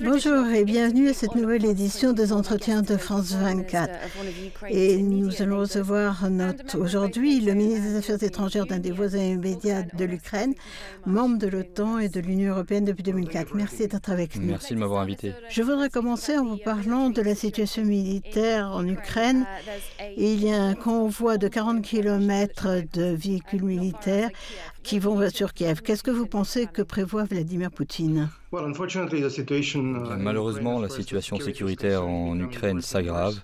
Bonjour et bienvenue à cette nouvelle édition des entretiens de France 24. Et nous allons recevoir aujourd'hui le ministre des Affaires étrangères d'un des voisins immédiats de l'Ukraine, membre de l'OTAN et de l'Union européenne depuis 2004. Merci d'être avec nous. Merci de m'avoir invité. Je voudrais commencer en vous parlant de la situation militaire en Ukraine. Il y a un convoi de 40 km de véhicules militaires qui vont sur Kiev. Qu'est-ce que vous pensez que prévoit Vladimir Poutine? Uh, Malheureusement, la situation sécuritaire en Ukraine s'aggrave.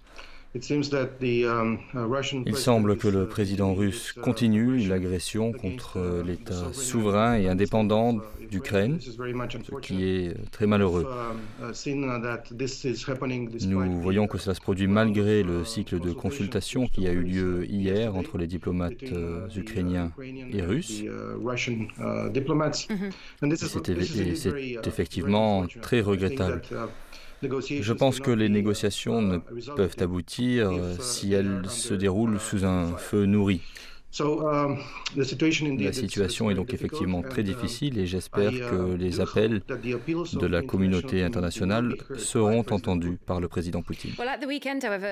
Um, uh, Il semble que le président russe continue l'agression contre uh, l'État souverain et indépendant d'Ukraine, ce qui est très malheureux. Nous voyons que cela se produit malgré le cycle de consultation qui a eu lieu hier entre les diplomates euh, ukrainiens et russes. C'est effectivement très regrettable. Je pense que les négociations ne peuvent aboutir si elles se déroulent sous un feu nourri. La situation est donc effectivement très difficile et j'espère que les appels de la communauté internationale seront entendus par le président Poutine.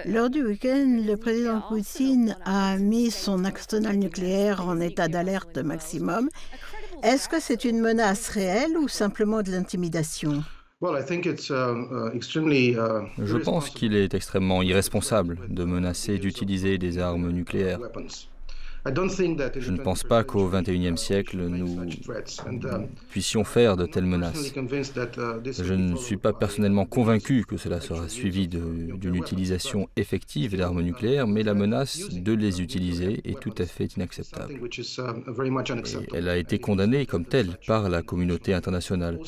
Lors du week-end, le président Poutine a mis son arsenal nucléaire en état d'alerte maximum. Est-ce que c'est une menace réelle ou simplement de l'intimidation? Je pense qu'il est extrêmement irresponsable de menacer d'utiliser des armes nucléaires. Je ne pense pas qu'au XXIe siècle, nous um, puissions faire de telles menaces. Uh, Je ne suis pas personnellement convaincu que cela sera suivi d'une utilisation effective d'armes nucléaires, mais la menace de les utiliser est tout à fait inacceptable. Et elle a été condamnée comme telle par la communauté internationale.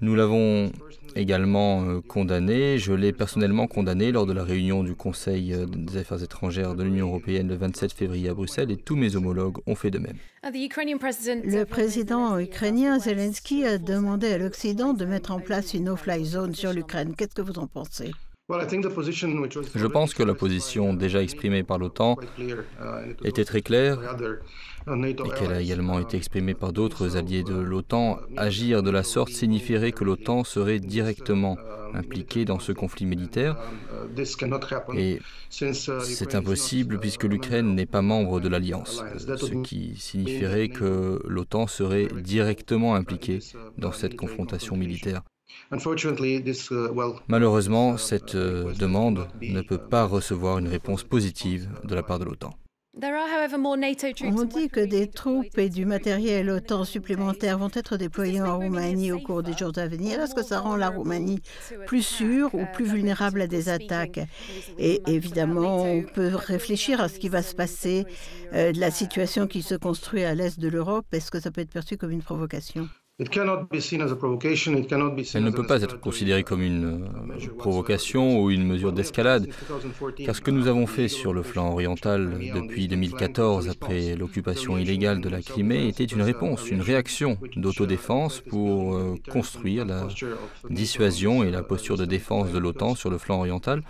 Nous l'avons également euh, condamnée, je l'ai personnellement condamnée lors de la réunion du Conseil euh, des affaires étrangères de l'Union européenne le 27 février à Bruxelles et tous mes homologues ont fait de même. Le président ukrainien Zelensky a demandé à l'Occident de mettre en place une no-fly zone sur l'Ukraine. Qu'est-ce que vous en pensez? Je pense que la position déjà exprimée par l'OTAN était très claire et qu'elle a également été exprimée par d'autres alliés de l'OTAN. Agir de la sorte signifierait que l'OTAN serait directement impliquée dans ce conflit militaire. Et c'est impossible puisque l'Ukraine n'est pas membre de l'Alliance, ce qui signifierait que l'OTAN serait directement impliquée dans cette confrontation militaire. Malheureusement, cette euh, demande ne peut pas recevoir une réponse positive de la part de l'OTAN. On dit que des troupes et du matériel OTAN supplémentaires vont être déployés en Roumanie au cours des jours à venir? Est-ce que ça rend la Roumanie plus sûre ou plus vulnérable à des attaques? Et évidemment, on peut réfléchir à ce qui va se passer, euh, de la situation qui se construit à l'est de l'Europe. Est-ce que ça peut être perçu comme une provocation? Elle ne peut pas être considérée comme une euh, provocation ou une mesure d'escalade, car ce que nous avons fait sur le flanc oriental depuis 2014, après l'occupation illégale de la Crimée, était une réponse, une réaction d'autodéfense pour euh, construire la dissuasion et la posture de défense de l'OTAN sur le flanc oriental,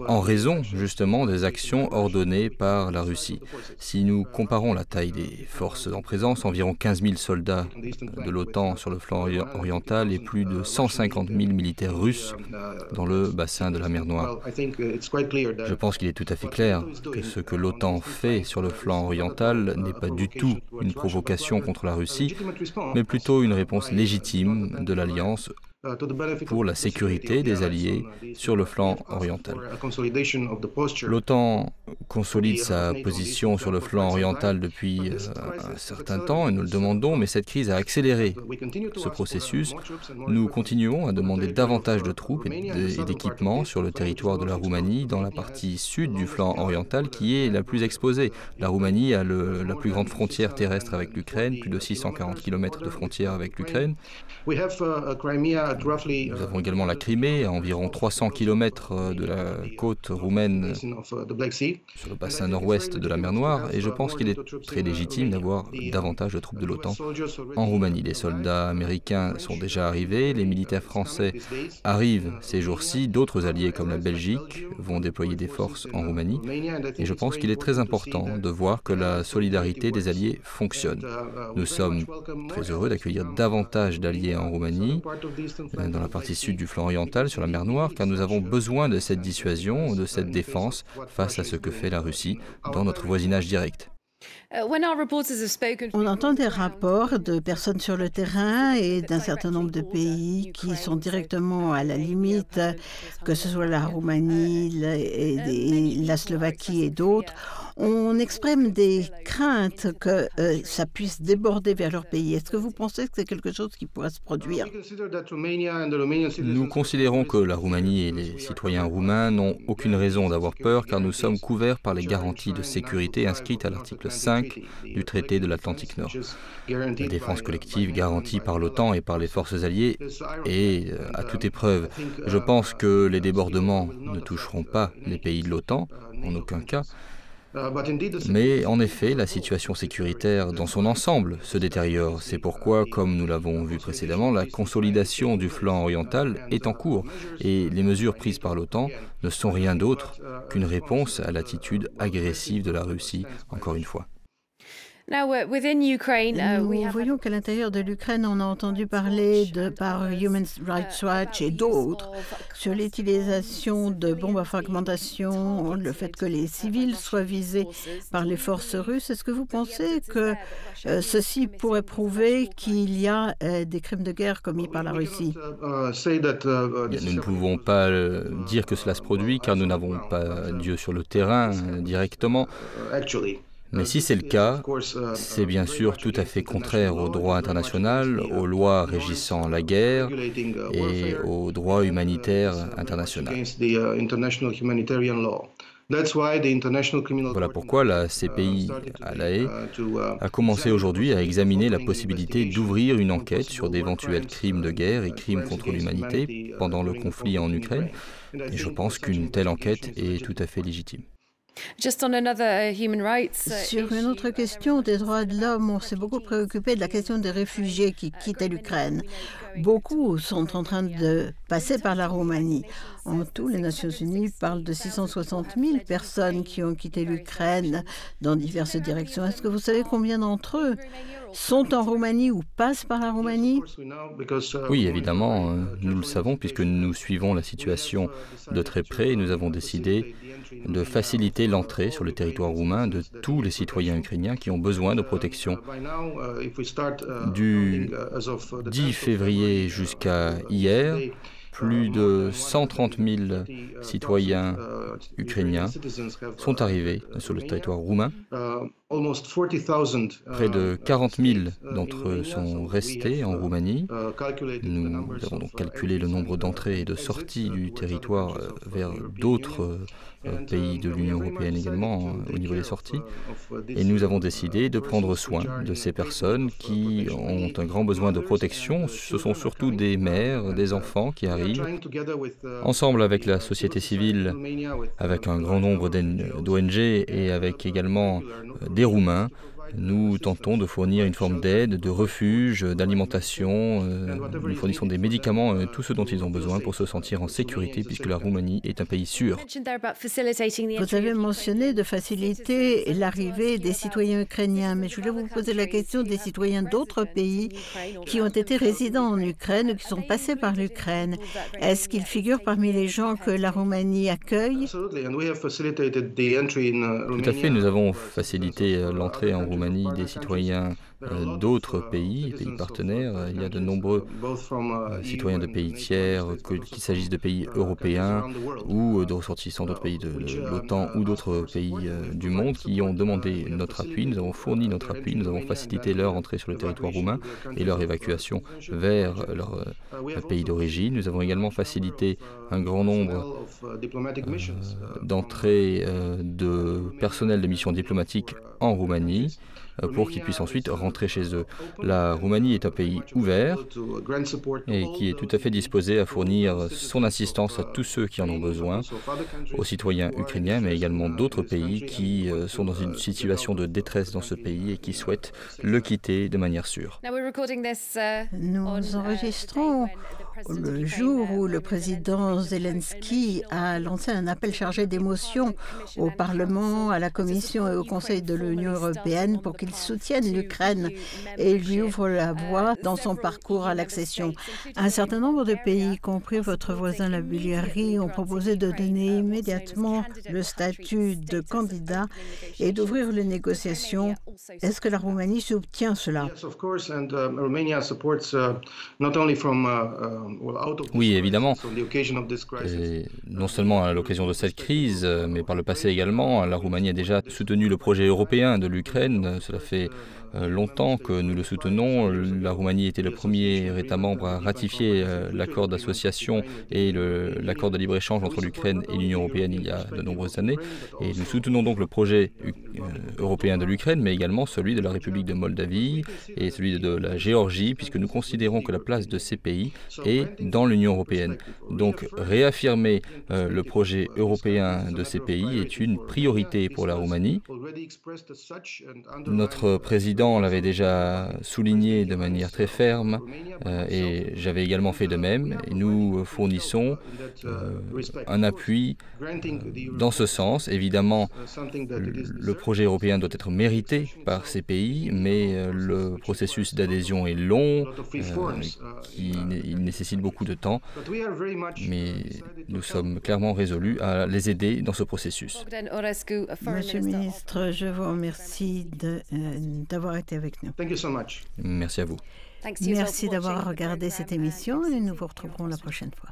en raison justement des actions ordonnées par la Russie. Si nous comparons la taille des forces en présence, environ 15 000 soldats de l'OTAN, sur le flanc oriental et plus de 150 000 militaires russes dans le bassin de la mer Noire. Je pense qu'il est tout à fait clair que ce que l'OTAN fait sur le flanc oriental n'est pas du tout une provocation contre la Russie, mais plutôt une réponse légitime de l'Alliance pour la sécurité des alliés sur le flanc oriental. L'OTAN consolide sa position sur le flanc oriental depuis euh, un certain temps et nous le demandons, mais cette crise a accéléré ce processus. Nous continuons à demander davantage de troupes et d'équipements sur le territoire de la Roumanie, dans la partie sud du flanc oriental qui est la plus exposée. La Roumanie a la plus grande frontière terrestre avec l'Ukraine, plus de 640 km de frontière avec l'Ukraine. Nous avons également la Crimée, à environ 300 km euh, de la côte roumaine sur le bassin nord-ouest de la mer Noire, et je pense qu'il est très légitime d'avoir davantage de troupes de l'OTAN en Roumanie. Les soldats américains sont déjà arrivés, les militaires français arrivent ces jours-ci, d'autres alliés comme la Belgique vont déployer des forces en Roumanie, et je pense qu'il est très important de voir que la solidarité des alliés fonctionne. Nous sommes très heureux d'accueillir davantage d'alliés en Roumanie dans la partie sud du flanc oriental, sur la mer Noire, car nous avons besoin de cette dissuasion, de cette défense face à ce que fait la Russie dans notre voisinage direct. Uh, On entend des rapports de personnes sur le terrain et d'un certain nombre de pays qui sont directement à la limite, que ce soit la Roumanie, la Slovaquie et d'autres on exprime des craintes que euh, ça puisse déborder vers leur pays. Est-ce que vous pensez que c'est quelque chose qui pourrait se produire? Nous considérons que la Roumanie et les citoyens roumains n'ont aucune raison d'avoir peur car nous sommes couverts par les garanties de sécurité inscrites à l'article 5 du traité de l'Atlantique Nord. La défense collective garantie par l'OTAN et par les forces alliées est euh, à toute épreuve. Je pense que les débordements ne toucheront pas les pays de l'OTAN, en aucun cas. Mais en effet, la situation sécuritaire dans son ensemble se détériore. C'est pourquoi, comme nous l'avons vu précédemment, la consolidation du flanc oriental est en cours et les mesures prises par l'OTAN ne sont rien d'autre qu'une réponse à l'attitude agressive de la Russie, encore une fois. Uh, Nous voyons qu'à l'intérieur de l'Ukraine, on a entendu parler de, par Human Rights Watch et d'autres sur l'utilisation de bombes à fragmentation, le fait que les civils soient visés par les forces russes. Est-ce que vous pensez que euh, ceci pourrait prouver qu'il y a euh, des crimes de guerre commis par la Russie? Nous ne pouvons pas euh, dire que cela se produit car nous n'avons pas Dieu sur le terrain directement. Mais si c'est le cas, c'est bien sûr tout à fait contraire au droit international, aux lois régissant la guerre et au droit humanitaire international. Voilà pourquoi la CPI à La Haye a commencé aujourd'hui à examiner la possibilité d'ouvrir une enquête sur d'éventuels crimes de guerre et crimes contre l'humanité pendant le conflit en Ukraine. Et je pense qu'une telle enquête est tout à fait légitime. Uh, Sur une autre question des droits de l'homme, on s'est beaucoup préoccupé de la question des réfugiés qui quittent l'Ukraine. Beaucoup sont en train de passer par la Roumanie. En tout, les Nations Unies parlent de 660 000 personnes qui ont quitté l'Ukraine dans diverses directions. Est-ce que vous savez combien d'entre eux sont en Roumanie ou passent par la Roumanie? Oui, évidemment, euh, nous le savons puisque nous suivons la situation de très près et nous avons décidé de faciliter l'entrée sur le territoire roumain de tous les citoyens ukrainiens qui ont besoin de protection. Du 10 février jusqu'à hier, plus de 130 000 citoyens ukrainiens sont arrivés sur le territoire roumain. Près de 40 000 d'entre eux sont restés en Roumanie. Nous avons donc calculé le nombre d'entrées et de sorties du territoire euh, vers d'autres euh, pays de l'Union européenne également euh, au niveau des sorties. Et nous avons décidé de prendre soin de ces personnes qui ont un grand besoin de protection. Ce sont surtout des mères, des enfants qui arrivent. Ensemble avec la société civile, avec un grand nombre d'ONG et avec également euh, des Roumains, nous tentons de fournir une forme d'aide, de refuge, d'alimentation. Euh, nous fournissons des médicaments, euh, tout ce dont ils ont besoin pour se sentir en sécurité, puisque la Roumanie est un pays sûr. Vous avez mentionné de faciliter l'arrivée des citoyens ukrainiens, mais je voulais vous poser la question des citoyens d'autres pays qui ont été résidents en Ukraine ou qui sont passés par l'Ukraine. Est-ce qu'ils figurent parmi les gens que la Roumanie accueille? Tout à fait, nous avons facilité euh, l'entrée en Roumanie des citoyens d'autres pays, pays partenaires. Il y a de nombreux euh, citoyens de pays tiers, qu'il s'agisse de pays européens ou de ressortissants d'autres pays de, l'OTAN ou d'autres pays euh, du monde qui ont demandé notre appui. Nous avons fourni notre appui, nous avons facilité leur entrée sur le territoire roumain et leur évacuation vers leur pays d'origine. Nous avons également facilité un grand nombre d'entrées de personnel de mission diplomatique en Roumanie. Euh, pour qu'ils puissent ensuite rentrer chez eux. La Roumanie est un pays ouvert et qui est tout à fait disposé à fournir son assistance à tous ceux qui en ont besoin, aux citoyens ukrainiens, mais également d'autres pays qui euh, sont dans une situation de détresse dans ce pays et qui souhaitent le quitter de manière sûre. Nous enregistrons le jour où le président Zelensky a lancé un appel chargé d'émotion au Parlement, à la Commission et au Conseil de l'Union européenne pour qu'ils soutiennent l'Ukraine et lui ouvrent la voie dans son parcours à l'accession. Un certain nombre de pays, y compris votre voisin la Bulgarie, ont proposé de donner immédiatement le statut de candidat et d'ouvrir les négociations. Est-ce que la Roumanie soutient cela? Oui, évidemment. non seulement à l'occasion de cette crise, euh, mais par le passé également, la Roumanie a déjà soutenu le projet européen de l'Ukraine. Cela fait longtemps que nous le soutenons. La Roumanie était le premier État membre à ratifier euh, l'accord d'association et l'accord de libre-échange entre l'Ukraine et l'Union européenne il y a de nombreuses années. Et nous soutenons donc le projet euh, européen de l'Ukraine, mais également celui de la République de Moldavie et celui de la Géorgie, puisque nous considérons que la place de ces pays est dans l'Union européenne. Donc réaffirmer le projet européen de ces pays est une priorité pour la Roumanie. Notre président l'avait déjà souligné de manière très ferme euh, et j'avais également fait de même. Et nous fournissons euh, un appui euh, dans ce sens. Évidemment, le projet européen doit être mérité par ces pays, mais le processus d'adhésion est long, il nécessite beaucoup de temps, mais nous sommes clairement résolus à les aider dans ce processus. Monsieur le ministre, je vous remercie d'avoir été avec nous. Merci à vous. Merci d'avoir regardé cette émission et nous vous retrouverons la prochaine fois.